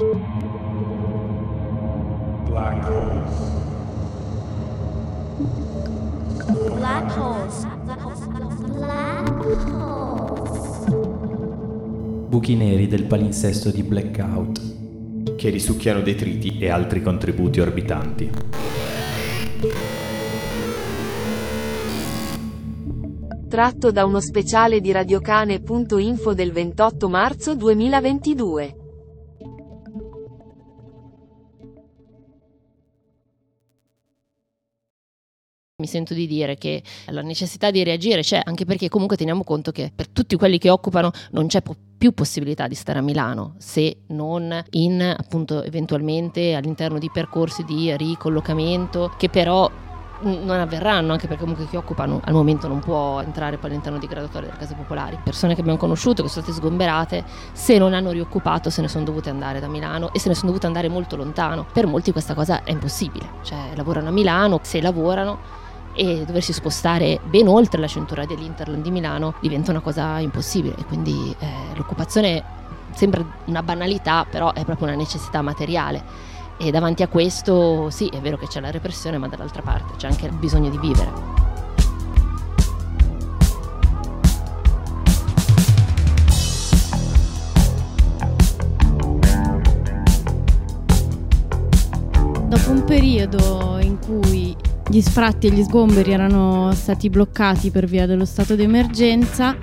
Black holes. Black holes. Black holes. Buchi neri del palinsesto di Blackout. che risucchiano detriti e altri contributi orbitanti. Tratto da uno speciale di radiocane.info del 28 marzo 2022. Mi sento di dire che la necessità di reagire c'è, anche perché comunque teniamo conto che per tutti quelli che occupano non c'è po- più possibilità di stare a Milano, se non in appunto eventualmente all'interno di percorsi di ricollocamento che però non avverranno, anche perché comunque chi occupano al momento non può entrare poi all'interno di graduatorie delle case popolari. Persone che abbiamo conosciuto, che sono state sgomberate, se non hanno rioccupato se ne sono dovute andare da Milano e se ne sono dovute andare molto lontano. Per molti questa cosa è impossibile, cioè lavorano a Milano, se lavorano e doversi spostare ben oltre la cintura dell'Interland di Milano diventa una cosa impossibile quindi eh, l'occupazione sembra una banalità però è proprio una necessità materiale e davanti a questo sì è vero che c'è la repressione ma dall'altra parte c'è anche il bisogno di vivere. Dopo un periodo in cui gli sfratti e gli sgomberi erano stati bloccati per via dello stato d'emergenza,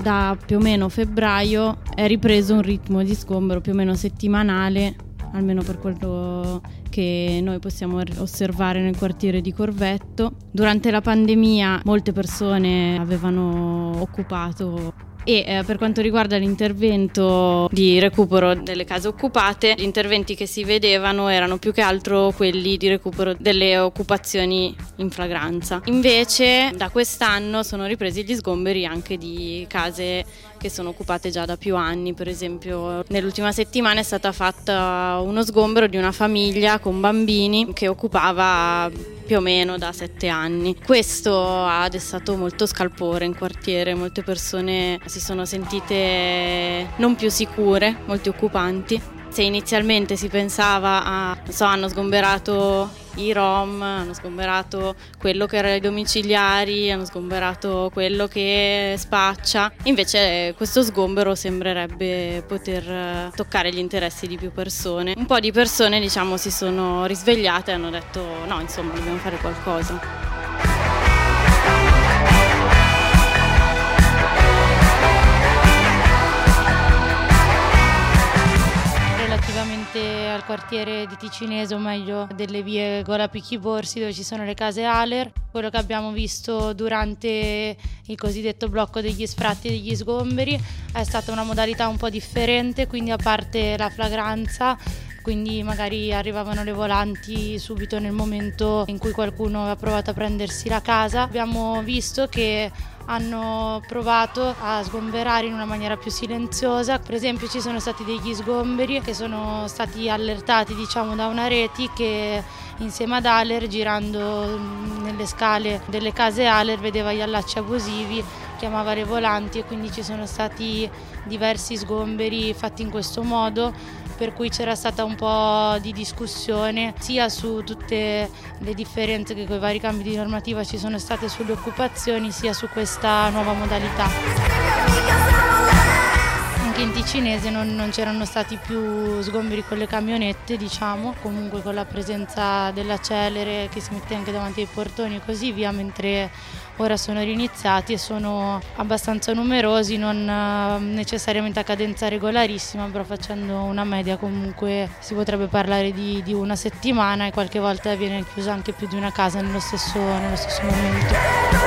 da più o meno febbraio è ripreso un ritmo di sgombero più o meno settimanale, almeno per quello che noi possiamo osservare nel quartiere di Corvetto. Durante la pandemia molte persone avevano occupato e eh, per quanto riguarda l'intervento di recupero delle case occupate, gli interventi che si vedevano erano più che altro quelli di recupero delle occupazioni in flagranza. Invece da quest'anno sono ripresi gli sgomberi anche di case che sono occupate già da più anni, per esempio nell'ultima settimana è stata fatta uno sgombero di una famiglia con bambini che occupava più o meno da sette anni. Questo ha destato molto scalpore in quartiere, molte persone si sono sentite non più sicure, molti occupanti. Se inizialmente si pensava a, so, hanno sgomberato i rom, hanno sgomberato quello che era i domiciliari, hanno sgomberato quello che spaccia. Invece questo sgombero sembrerebbe poter toccare gli interessi di più persone. Un po' di persone, diciamo, si sono risvegliate e hanno detto no, insomma, dobbiamo fare qualcosa. Al quartiere di Ticinese, o meglio delle vie Gola Picchi Borsi dove ci sono le case Aler. Quello che abbiamo visto durante il cosiddetto blocco degli sfratti e degli sgomberi è stata una modalità un po' differente, quindi a parte la flagranza quindi magari arrivavano le volanti subito nel momento in cui qualcuno aveva provato a prendersi la casa. Abbiamo visto che hanno provato a sgomberare in una maniera più silenziosa. Per esempio ci sono stati degli sgomberi che sono stati allertati diciamo da una reti che insieme ad Aller girando nelle scale delle case Aller vedeva gli allacci abusivi chiamava le volanti e quindi ci sono stati diversi sgomberi fatti in questo modo per cui c'era stata un po' di discussione sia su tutte le differenze che con i vari cambi di normativa ci sono state sulle occupazioni sia su questa nuova modalità anche in Ticinese non, non, c'erano stati più sgomberi con le camionette, diciamo, comunque con la presenza della celere che si mette anche davanti ai portoni e così via, mentre ora sono riniziati e sono abbastanza numerosi, non necessariamente a cadenza regolarissima, però facendo una media comunque si potrebbe parlare di, di una settimana e qualche volta viene chiusa anche più di una casa nello stesso, nello stesso momento.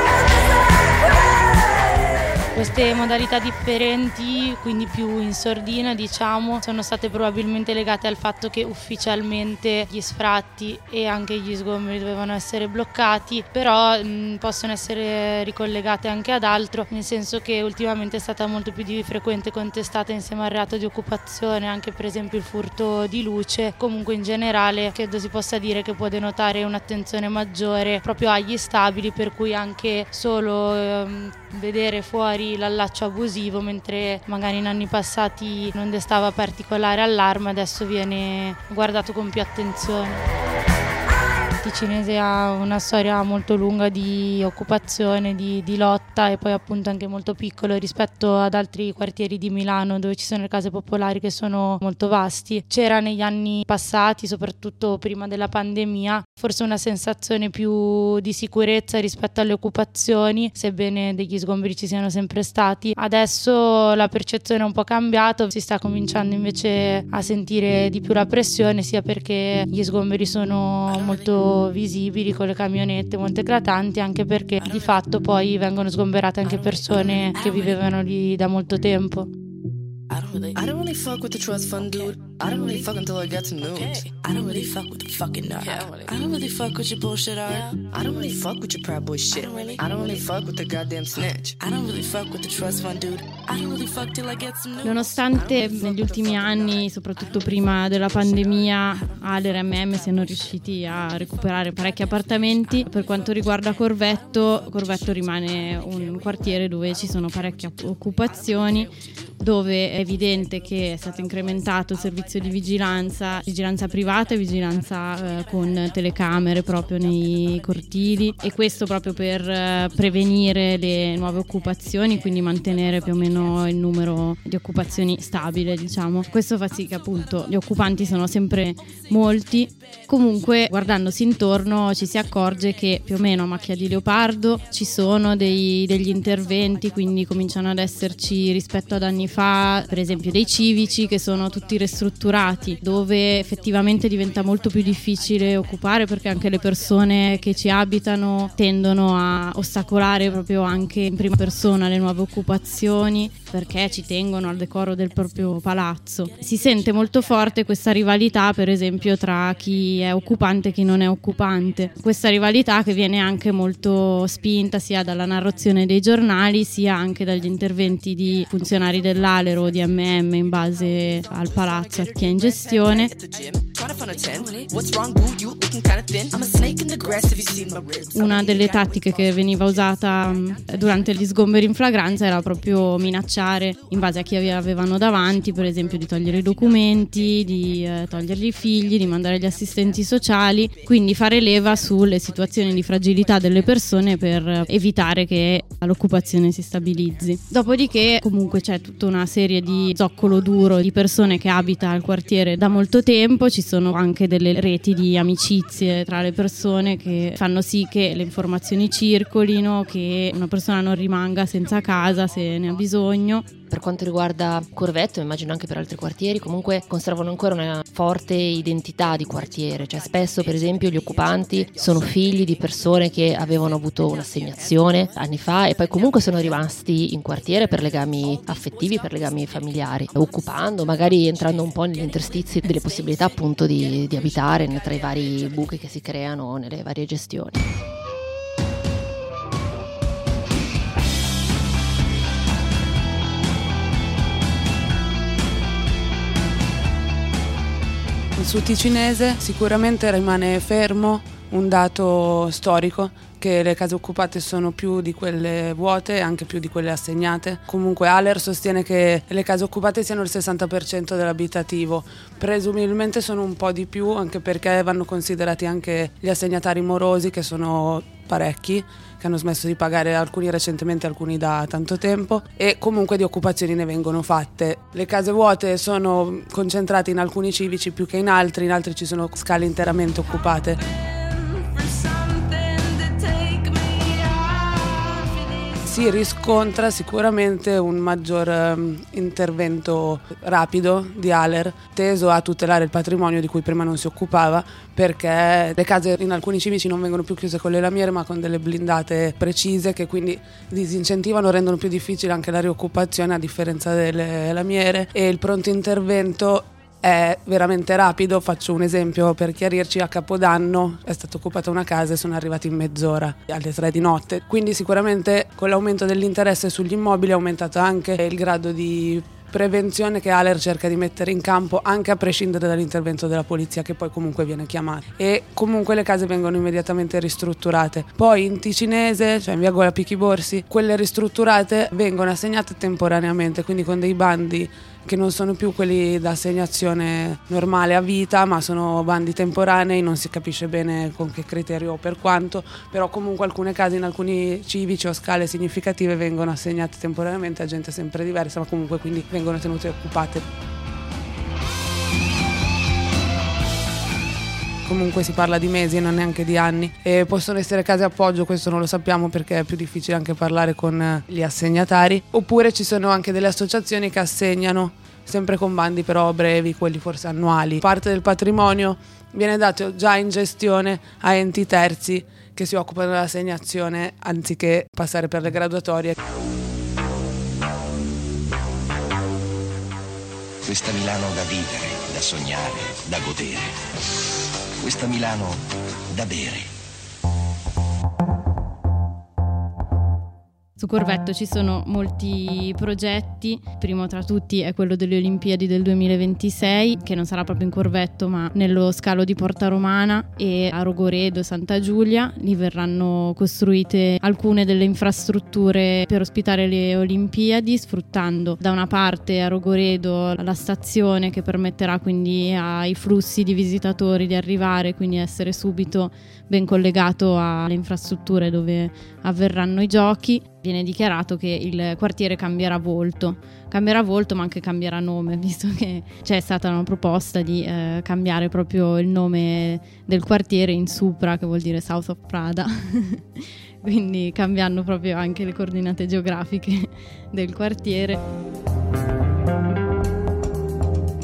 Queste modalità differenti, quindi più in sordina, diciamo, sono state probabilmente legate al fatto che ufficialmente gli sfratti e anche gli sgomberi dovevano essere bloccati, però mh, possono essere ricollegate anche ad altro, nel senso che ultimamente è stata molto più di frequente contestata insieme al reato di occupazione, anche per esempio il furto di luce. Comunque in generale credo si possa dire che può denotare un'attenzione maggiore proprio agli stabili, per cui anche solo ehm, vedere fuori magari l'allaccio abusivo, mentre magari in anni passati non destava particolare allarme, adesso viene guardato con più attenzione. Ticinese ha una storia molto lunga di occupazione, di, di, lotta e poi appunto anche molto piccolo rispetto ad altri quartieri di Milano dove ci sono le case popolari che sono molto vasti. C'era negli anni passati, soprattutto prima della pandemia, forse una sensazione più di sicurezza rispetto alle occupazioni, sebbene degli sgombri ci siano sempre stati. Adesso la percezione è un po' cambiata, si sta cominciando invece a sentire di più la pressione, sia perché gli sgombri sono molto visibili con le camionette molto eclatanti anche perché di fatto poi vengono sgomberate anche persone che vivevano lì da molto tempo. I don't really, I don't really fuck with the trust fund dude. I don't really fuck until I get some news. I don't really fuck with the fucking nerd. I don't really fuck with your bullshit art. I don't really fuck with your proud boy shit. I don't really fuck with the goddamn snitch. I don't really fuck with the trust fund dude. I don't really fuck till I get some news. Nonostante negli ultimi anni, soprattutto prima della pandemia, Aler e MM siano riusciti a recuperare parecchi appartamenti, per quanto riguarda Corvetto, Corvetto rimane un quartiere dove ci sono parecchie occupazioni, dove è evidente che è stato incrementato il servizio di vigilanza, vigilanza privata e vigilanza eh, con telecamere proprio nei cortili e questo proprio per eh, prevenire le nuove occupazioni, quindi mantenere più o meno il numero di occupazioni stabile, diciamo. Questo fa sì che appunto gli occupanti sono sempre molti. Comunque, guardandosi intorno ci si accorge che più o meno a macchia di leopardo ci sono dei, degli interventi, quindi cominciano ad esserci rispetto ad anni fa, per esempio dei civici che sono tutti ristrutturati, dove effettivamente diventa molto più difficile occupare perché anche le persone che ci abitano tendono a ostacolare proprio anche in prima persona le nuove occupazioni perché ci tengono al decoro del proprio palazzo. Si sente molto forte questa rivalità, per esempio, tra chi è occupante e chi non è occupante. Questa rivalità che viene anche molto spinta sia dalla narrazione dei giornali sia anche dagli interventi di funzionari dell'Alero o di MM in base al palazzo, a chi è in gestione. Una delle tattiche che veniva usata mm, durante gli sgomberi in flagranza era proprio minacciare in base a chi avevano davanti, per esempio di togliere i documenti, di eh, togliergli i figli, di mandare gli assistenti sociali, quindi fare leva sulle situazioni di fragilità delle persone per evitare che l'occupazione si stabilizzi. Dopodiché comunque c'è tutta una serie di zoccolo duro di persone che abita al quartiere da molto tempo, ci sono anche delle reti di amicizie tra le persone che fanno sì che le informazioni circolino, che una persona non rimanga senza casa se ne ha bisogno. Per quanto riguarda Corvetto, immagino anche per altri quartieri, comunque conservano ancora una forte identità di quartiere, cioè spesso per esempio gli occupanti sono figli di persone che avevano avuto un'assegnazione anni fa e poi comunque sono rimasti in quartiere per legami affettivi, per legami familiari, occupando, magari entrando un po' negli interstizi delle possibilità appunto di, di abitare tra i vari buchi che si creano nelle varie gestioni. Sul ticinese sicuramente rimane fermo un dato storico che le case occupate sono più di quelle vuote e anche più di quelle assegnate. Comunque Aler sostiene che le case occupate siano il 60% dell'abitativo, presumibilmente sono un po' di più anche perché vanno considerati anche gli assegnatari morosi che sono parecchi che hanno smesso di pagare alcuni recentemente, alcuni da tanto tempo e comunque di occupazioni ne vengono fatte. Le case vuote sono concentrate in alcuni civici più che in altri, in altri ci sono scale interamente occupate. Si riscontra sicuramente un maggior um, intervento rapido di Aler teso a tutelare il patrimonio di cui prima non si occupava perché le case in alcuni civici non vengono più chiuse con le lamiere ma con delle blindate precise che quindi disincentivano, rendono più difficile anche la rioccupazione a differenza delle lamiere. E il pronto intervento è veramente rapido, faccio un esempio per chiarirci, a Capodanno è stata occupata una casa e sono arrivati in mezz'ora alle tre di notte, quindi sicuramente con l'aumento dell'interesse sugli immobili è aumentato anche il grado di prevenzione che Aler cerca di mettere in campo anche a prescindere dall'intervento della polizia che poi comunque viene chiamata. E comunque le case vengono immediatamente ristrutturate. Poi in Ticinese, cioè in via Gola Picchi Borsi, quelle ristrutturate vengono assegnate temporaneamente, quindi con dei bandi che non sono più quelli da assegnazione normale a vita, ma sono bandi temporanei, non si capisce bene con che criterio o per quanto, però comunque alcune case in alcuni civici o scale significative vengono assegnate temporaneamente a gente sempre diversa, ma comunque quindi vengono tenute occupate. Comunque si parla di mesi e non neanche di anni e possono essere case appoggio, questo non lo sappiamo perché è più difficile anche parlare con gli assegnatari, oppure ci sono anche delle associazioni che assegnano sempre con bandi però brevi, quelli forse annuali. Parte del patrimonio viene dato già in gestione a enti terzi che si occupano dell'assegnazione anziché passare per le graduatorie. Questa Milano da vivere, da sognare, da godere. Questa Milano da bere. Su Corvetto ci sono molti progetti, primo tra tutti è quello delle Olimpiadi del 2026, che non sarà proprio in Corvetto ma nello scalo di Porta Romana e a Rogoredo e Santa Giulia. Lì verranno costruite alcune delle infrastrutture per ospitare le Olimpiadi, sfruttando da una parte a Rogoredo la stazione che permetterà quindi ai flussi di visitatori di arrivare, quindi essere subito ben collegato alle infrastrutture dove avverranno i giochi viene dichiarato che il quartiere cambierà volto. Cambierà volto ma anche cambierà nome, visto che c'è stata una proposta di eh, cambiare proprio il nome del quartiere in Supra, che vuol dire South of Prada. Quindi cambiando proprio anche le coordinate geografiche del quartiere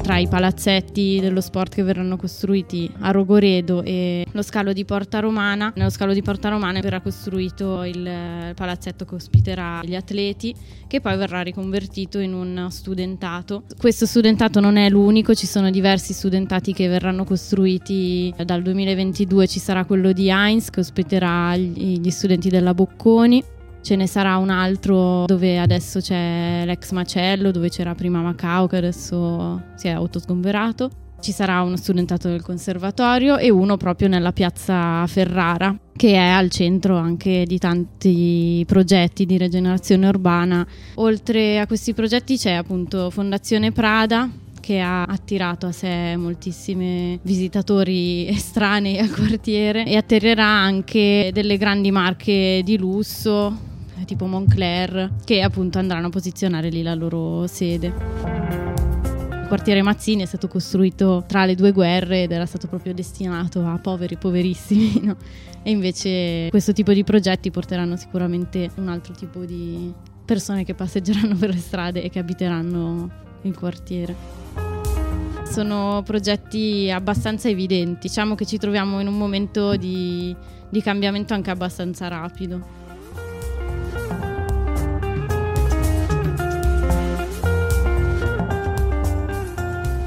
tra i palazzetti dello sport che verranno costruiti a Rogoredo e lo scalo di Porta Romana. Nello scalo di Porta Romana verrà costruito il palazzetto che ospiterà gli atleti, che poi verrà riconvertito in un studentato. Questo studentato non è l'unico, ci sono diversi studentati che verranno costruiti dal 2022, ci sarà quello di Heinz che ospiterà gli studenti della Bocconi Ce ne sarà un altro dove adesso c'è l'ex macello, dove c'era prima Macao che adesso si è autosgomberato. Ci sarà uno studentato del conservatorio e uno proprio nella piazza Ferrara, che è al centro anche di tanti progetti di rigenerazione urbana. Oltre a questi progetti c'è appunto Fondazione Prada, che ha attirato a sé moltissimi visitatori estranei al quartiere e atterrerà anche delle grandi marche di lusso tipo Moncler, che appunto andranno a posizionare lì la loro sede. Il quartiere Mazzini è stato costruito tra le due guerre ed era stato proprio destinato a poveri poverissimi, no? E invece questo tipo di progetti porteranno sicuramente un altro tipo di persone che passeggeranno per le strade e che abiteranno il quartiere sono progetti abbastanza evidenti. Diciamo che ci troviamo in un momento di, di cambiamento anche abbastanza rapido.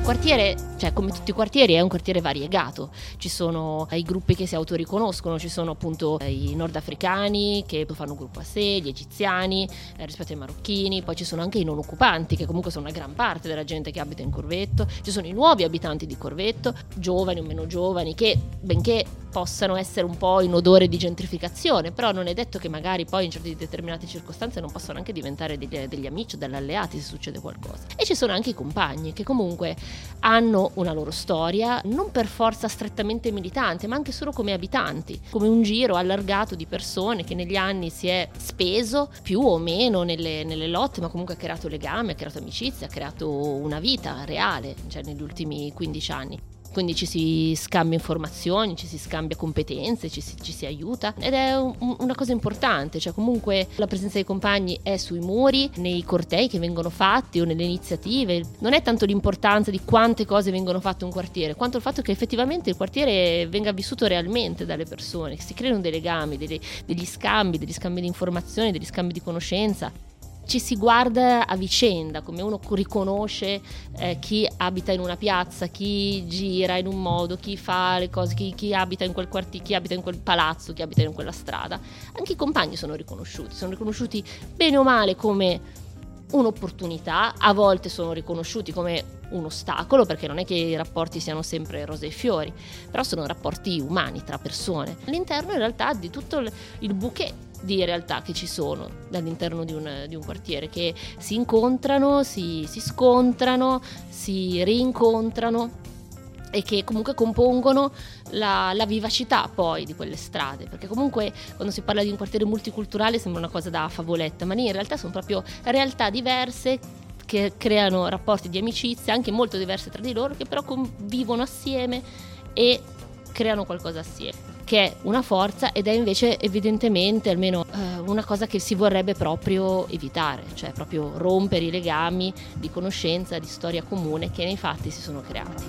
Quartiere, cioè come tutti i quartieri, è un quartiere variegato. Ci sono i gruppi che si autoriconoscono, ci sono appunto i nordafricani che fanno gruppo a sé, gli egiziani eh, rispetto ai marocchini, poi ci sono anche i non occupanti che comunque sono una gran parte della gente che abita in Corvetto, ci sono i nuovi abitanti di Corvetto, giovani o meno giovani, che benché possano essere un po' in odore di gentrificazione, però non è detto che magari poi in certe determinate circostanze non possano anche diventare degli, degli amici o degli alleati se succede qualcosa. E ci sono anche i compagni che comunque hanno una loro storia, non per forza strettamente militante, ma anche solo come abitanti, come un giro allargato di persone che negli anni si è speso più o meno nelle, nelle lotte, ma comunque ha creato legame, ha creato amicizia, ha creato una vita reale, cioè negli ultimi 15 anni quindi ci si scambia informazioni, ci si scambia competenze, ci si, ci si aiuta. Ed è un, una cosa importante, cioè comunque la presenza dei compagni è sui muri, nei cortei che vengono fatti o nelle iniziative, non è tanto l'importanza di quante cose vengono fatte in un quartiere, quanto il fatto che effettivamente il quartiere venga vissuto realmente dalle persone, che si creino dei legami, degli, degli scambi, degli scambi di informazioni, degli scambi di conoscenza ci si guarda a vicenda, come uno riconosce eh, chi abita in una piazza, chi gira in un modo, chi fa le cose, chi, chi abita in quel quartiere, chi abita in quel palazzo, chi abita in quella strada. Anche i compagni sono riconosciuti, sono riconosciuti bene o male come un'opportunità, a volte sono riconosciuti come un ostacolo perché non è che i rapporti siano sempre rose e fiori, però sono rapporti umani tra persone. All'interno in realtà di tutto il bouquet di realtà che ci sono all'interno di un, di un quartiere, che si incontrano, si, si scontrano, si rincontrano e che comunque compongono la, la, vivacità poi di quelle strade, perché comunque quando si parla di un quartiere multiculturale sembra una cosa da favoletta, ma in realtà sono proprio realtà diverse che creano rapporti di amicizia anche molto diverse tra di loro, che però convivono assieme e creano qualcosa assieme che è una forza ed è invece evidentemente almeno eh, una cosa che si vorrebbe proprio evitare, cioè proprio rompere i legami di conoscenza, di storia comune che nei fatti si sono creati.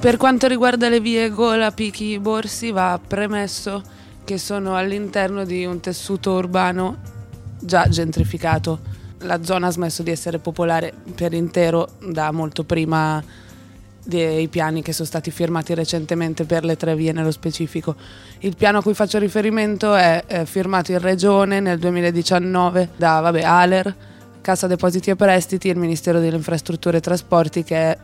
Per quanto riguarda le vie Gola, Pichi, Borsi, va premesso che sono all'interno di un tessuto urbano già gentrificato. La zona ha smesso di essere popolare per intero da molto prima dei piani che sono stati firmati recentemente per le tre vie nello specifico. Il piano a cui faccio riferimento è, è firmato in regione nel 2019 da vabbè, Aler, Cassa Depositi e Prestiti e il Ministero delle Infrastrutture e Trasporti che è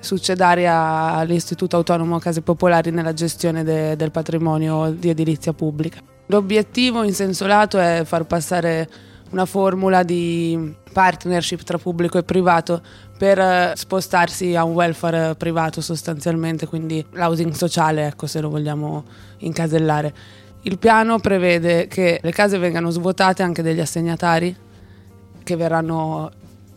succedaria all'Istituto Autonomo Case Popolari nella gestione de, del patrimonio di edilizia pubblica. L'obiettivo in senso lato è far passare una formula di partnership tra pubblico e privato per eh, spostarsi a un welfare privato sostanzialmente, quindi l'housing sociale, ecco se lo vogliamo incasellare. Il piano prevede che le case vengano svuotate anche degli assegnatari che verranno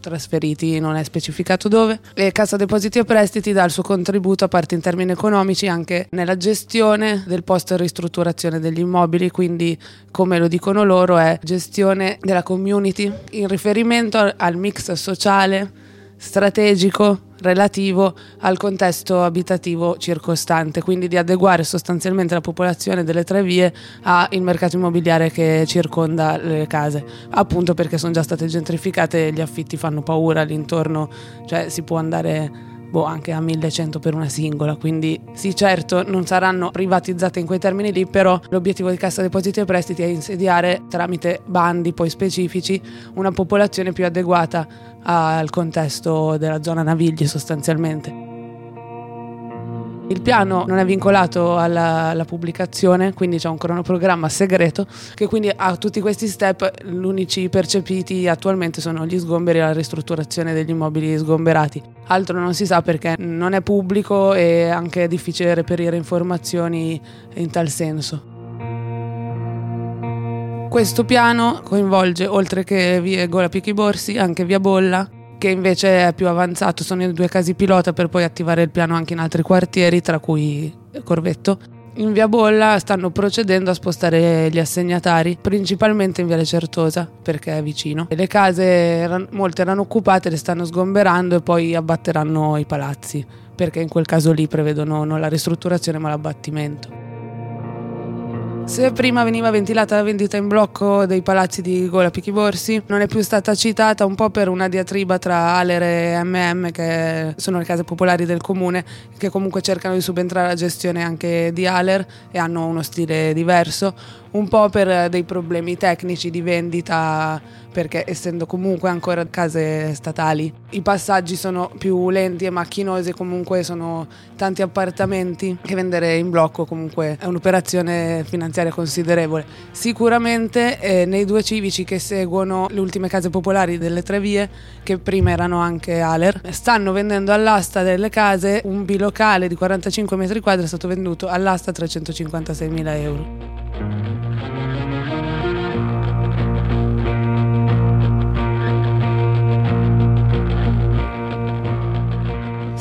trasferiti, non è specificato dove, e Cassa Depositi e Prestiti dà il suo contributo a parte in termini economici anche nella gestione del post ristrutturazione degli immobili, quindi come lo dicono loro è gestione della community. In riferimento al mix sociale strategico relativo al contesto abitativo circostante, quindi di adeguare sostanzialmente la popolazione delle tre vie al mercato immobiliare che circonda le case, appunto perché sono già state gentrificate e gli affitti fanno paura all'intorno, cioè si può andare boh, anche a 1100 per una singola, quindi sì certo non saranno privatizzate in quei termini lì, però l'obiettivo di Cassa Depositi e Prestiti è insediare tramite bandi poi specifici una popolazione più adeguata al contesto della zona Navigli sostanzialmente. Il piano non è vincolato alla, alla, pubblicazione, quindi c'è un cronoprogramma segreto che quindi ha tutti questi step, gli unici percepiti attualmente sono gli sgomberi e la ristrutturazione degli immobili sgomberati. Altro non si sa perché non è pubblico e anche è difficile reperire informazioni in tal senso. Questo piano coinvolge, oltre che via Gola Picchi Borsi, anche via Bolla, che invece è più avanzato, sono i due casi pilota per poi attivare il piano anche in altri quartieri, tra cui Corvetto. In via Bolla stanno procedendo a spostare gli assegnatari, principalmente in via Certosa, perché è vicino. Le case, molte erano occupate, le stanno sgomberando e poi abbatteranno i palazzi, perché in quel caso lì prevedono non la ristrutturazione ma l'abbattimento. Se prima veniva ventilata la vendita in blocco dei palazzi di Gola Borsi, non è più stata citata un po' per una diatriba tra Alere e MM, che sono le case popolari del comune, che comunque cercano di subentrare alla gestione anche di Aler e hanno uno stile diverso, un po' per dei problemi tecnici di vendita perché essendo comunque ancora case statali i passaggi sono più lenti e macchinosi comunque sono tanti appartamenti che vendere in blocco comunque è un'operazione finanziaria considerevole. Sicuramente eh, nei due civici che seguono le ultime case popolari delle tre vie che prima erano anche Aler stanno vendendo all'asta delle case un bilocale di 45 metri quadri è stato venduto all'asta 356 mila euro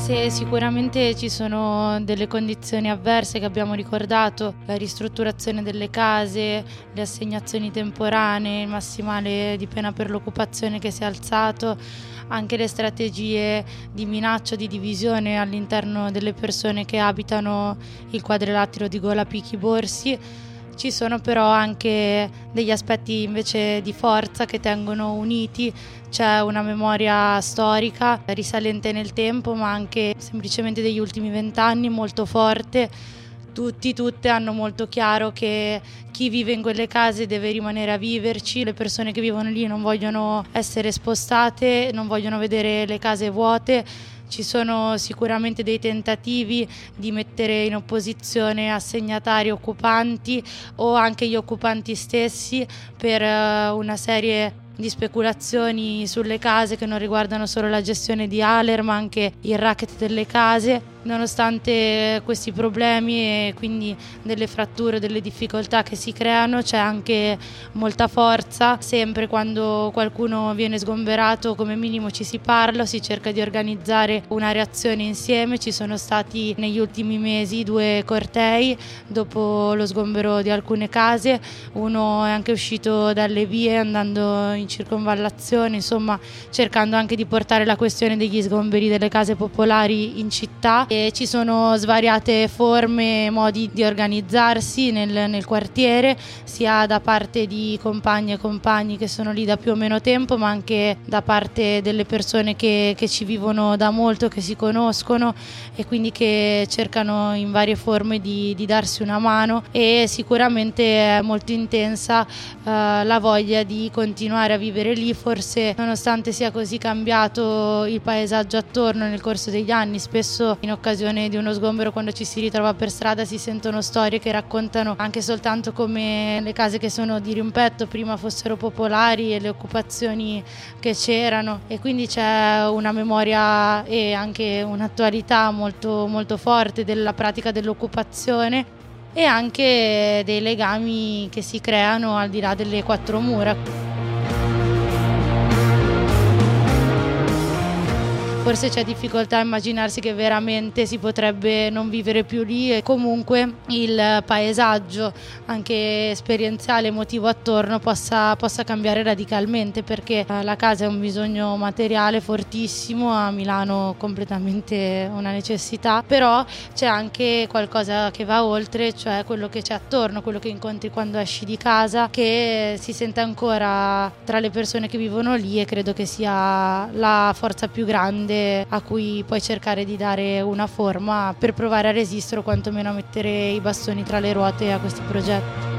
Se sicuramente ci sono delle condizioni avverse che abbiamo ricordato, la ristrutturazione delle case, le assegnazioni temporanee, il massimale di pena per l'occupazione che si è alzato, anche le strategie di minaccia, di divisione all'interno delle persone che abitano il quadrilatero di Gola Picchi Borsi, ci sono però anche degli aspetti invece di forza che tengono uniti, c'è una memoria storica risalente nel tempo ma anche semplicemente degli ultimi vent'anni molto forte. Tutti, tutte hanno molto chiaro che chi vive in quelle case deve rimanere a viverci, le persone che vivono lì non vogliono essere spostate, non vogliono vedere le case vuote. Ci sono sicuramente dei tentativi di mettere in opposizione assegnatari occupanti o anche gli occupanti stessi per eh, una serie di speculazioni sulle case che non riguardano solo la gestione di Aler ma anche il racket delle case nonostante questi problemi e quindi delle fratture, delle difficoltà che si creano, c'è anche molta forza. Sempre quando qualcuno viene sgomberato, come minimo ci si parla, si cerca di organizzare una reazione insieme. Ci sono stati negli ultimi mesi due cortei dopo lo sgombero di alcune case. Uno è anche uscito dalle vie andando in circonvallazione, insomma, cercando anche di portare la questione degli sgomberi delle case popolari in città e ci sono svariate forme e modi di organizzarsi nel, nel, quartiere, sia da parte di compagni e compagni che sono lì da più o meno tempo, ma anche da parte delle persone che, che ci vivono da molto, che si conoscono e quindi che cercano in varie forme di, di darsi una mano. E sicuramente è molto intensa uh, la voglia di continuare a vivere lì, forse nonostante sia così cambiato il paesaggio attorno nel corso degli anni, spesso in occasione occasione di uno sgombero quando ci si ritrova per strada si sentono storie che raccontano anche soltanto come le case che sono di rimpetto prima fossero popolari e le occupazioni che c'erano e quindi c'è una memoria e anche un'attualità molto, molto forte della pratica dell'occupazione e anche dei legami che si creano al di là delle quattro mura. Forse c'è difficoltà a immaginarsi che veramente si potrebbe non vivere più lì e comunque il paesaggio anche esperienziale, emotivo attorno possa, possa cambiare radicalmente perché eh, la casa è un bisogno materiale fortissimo, a Milano completamente una necessità, però c'è anche qualcosa che va oltre, cioè quello che c'è attorno, quello che incontri quando esci di casa, che si sente ancora tra le persone che vivono lì e credo che sia la forza più grande a cui puoi cercare di dare una forma per provare a resistere o quantomeno a mettere i bastoni tra le ruote a questi progetti.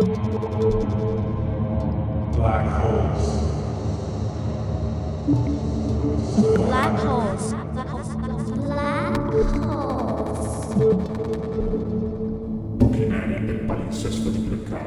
Black holes. Black holes. Black holes. Bukan yang paling sesat mereka.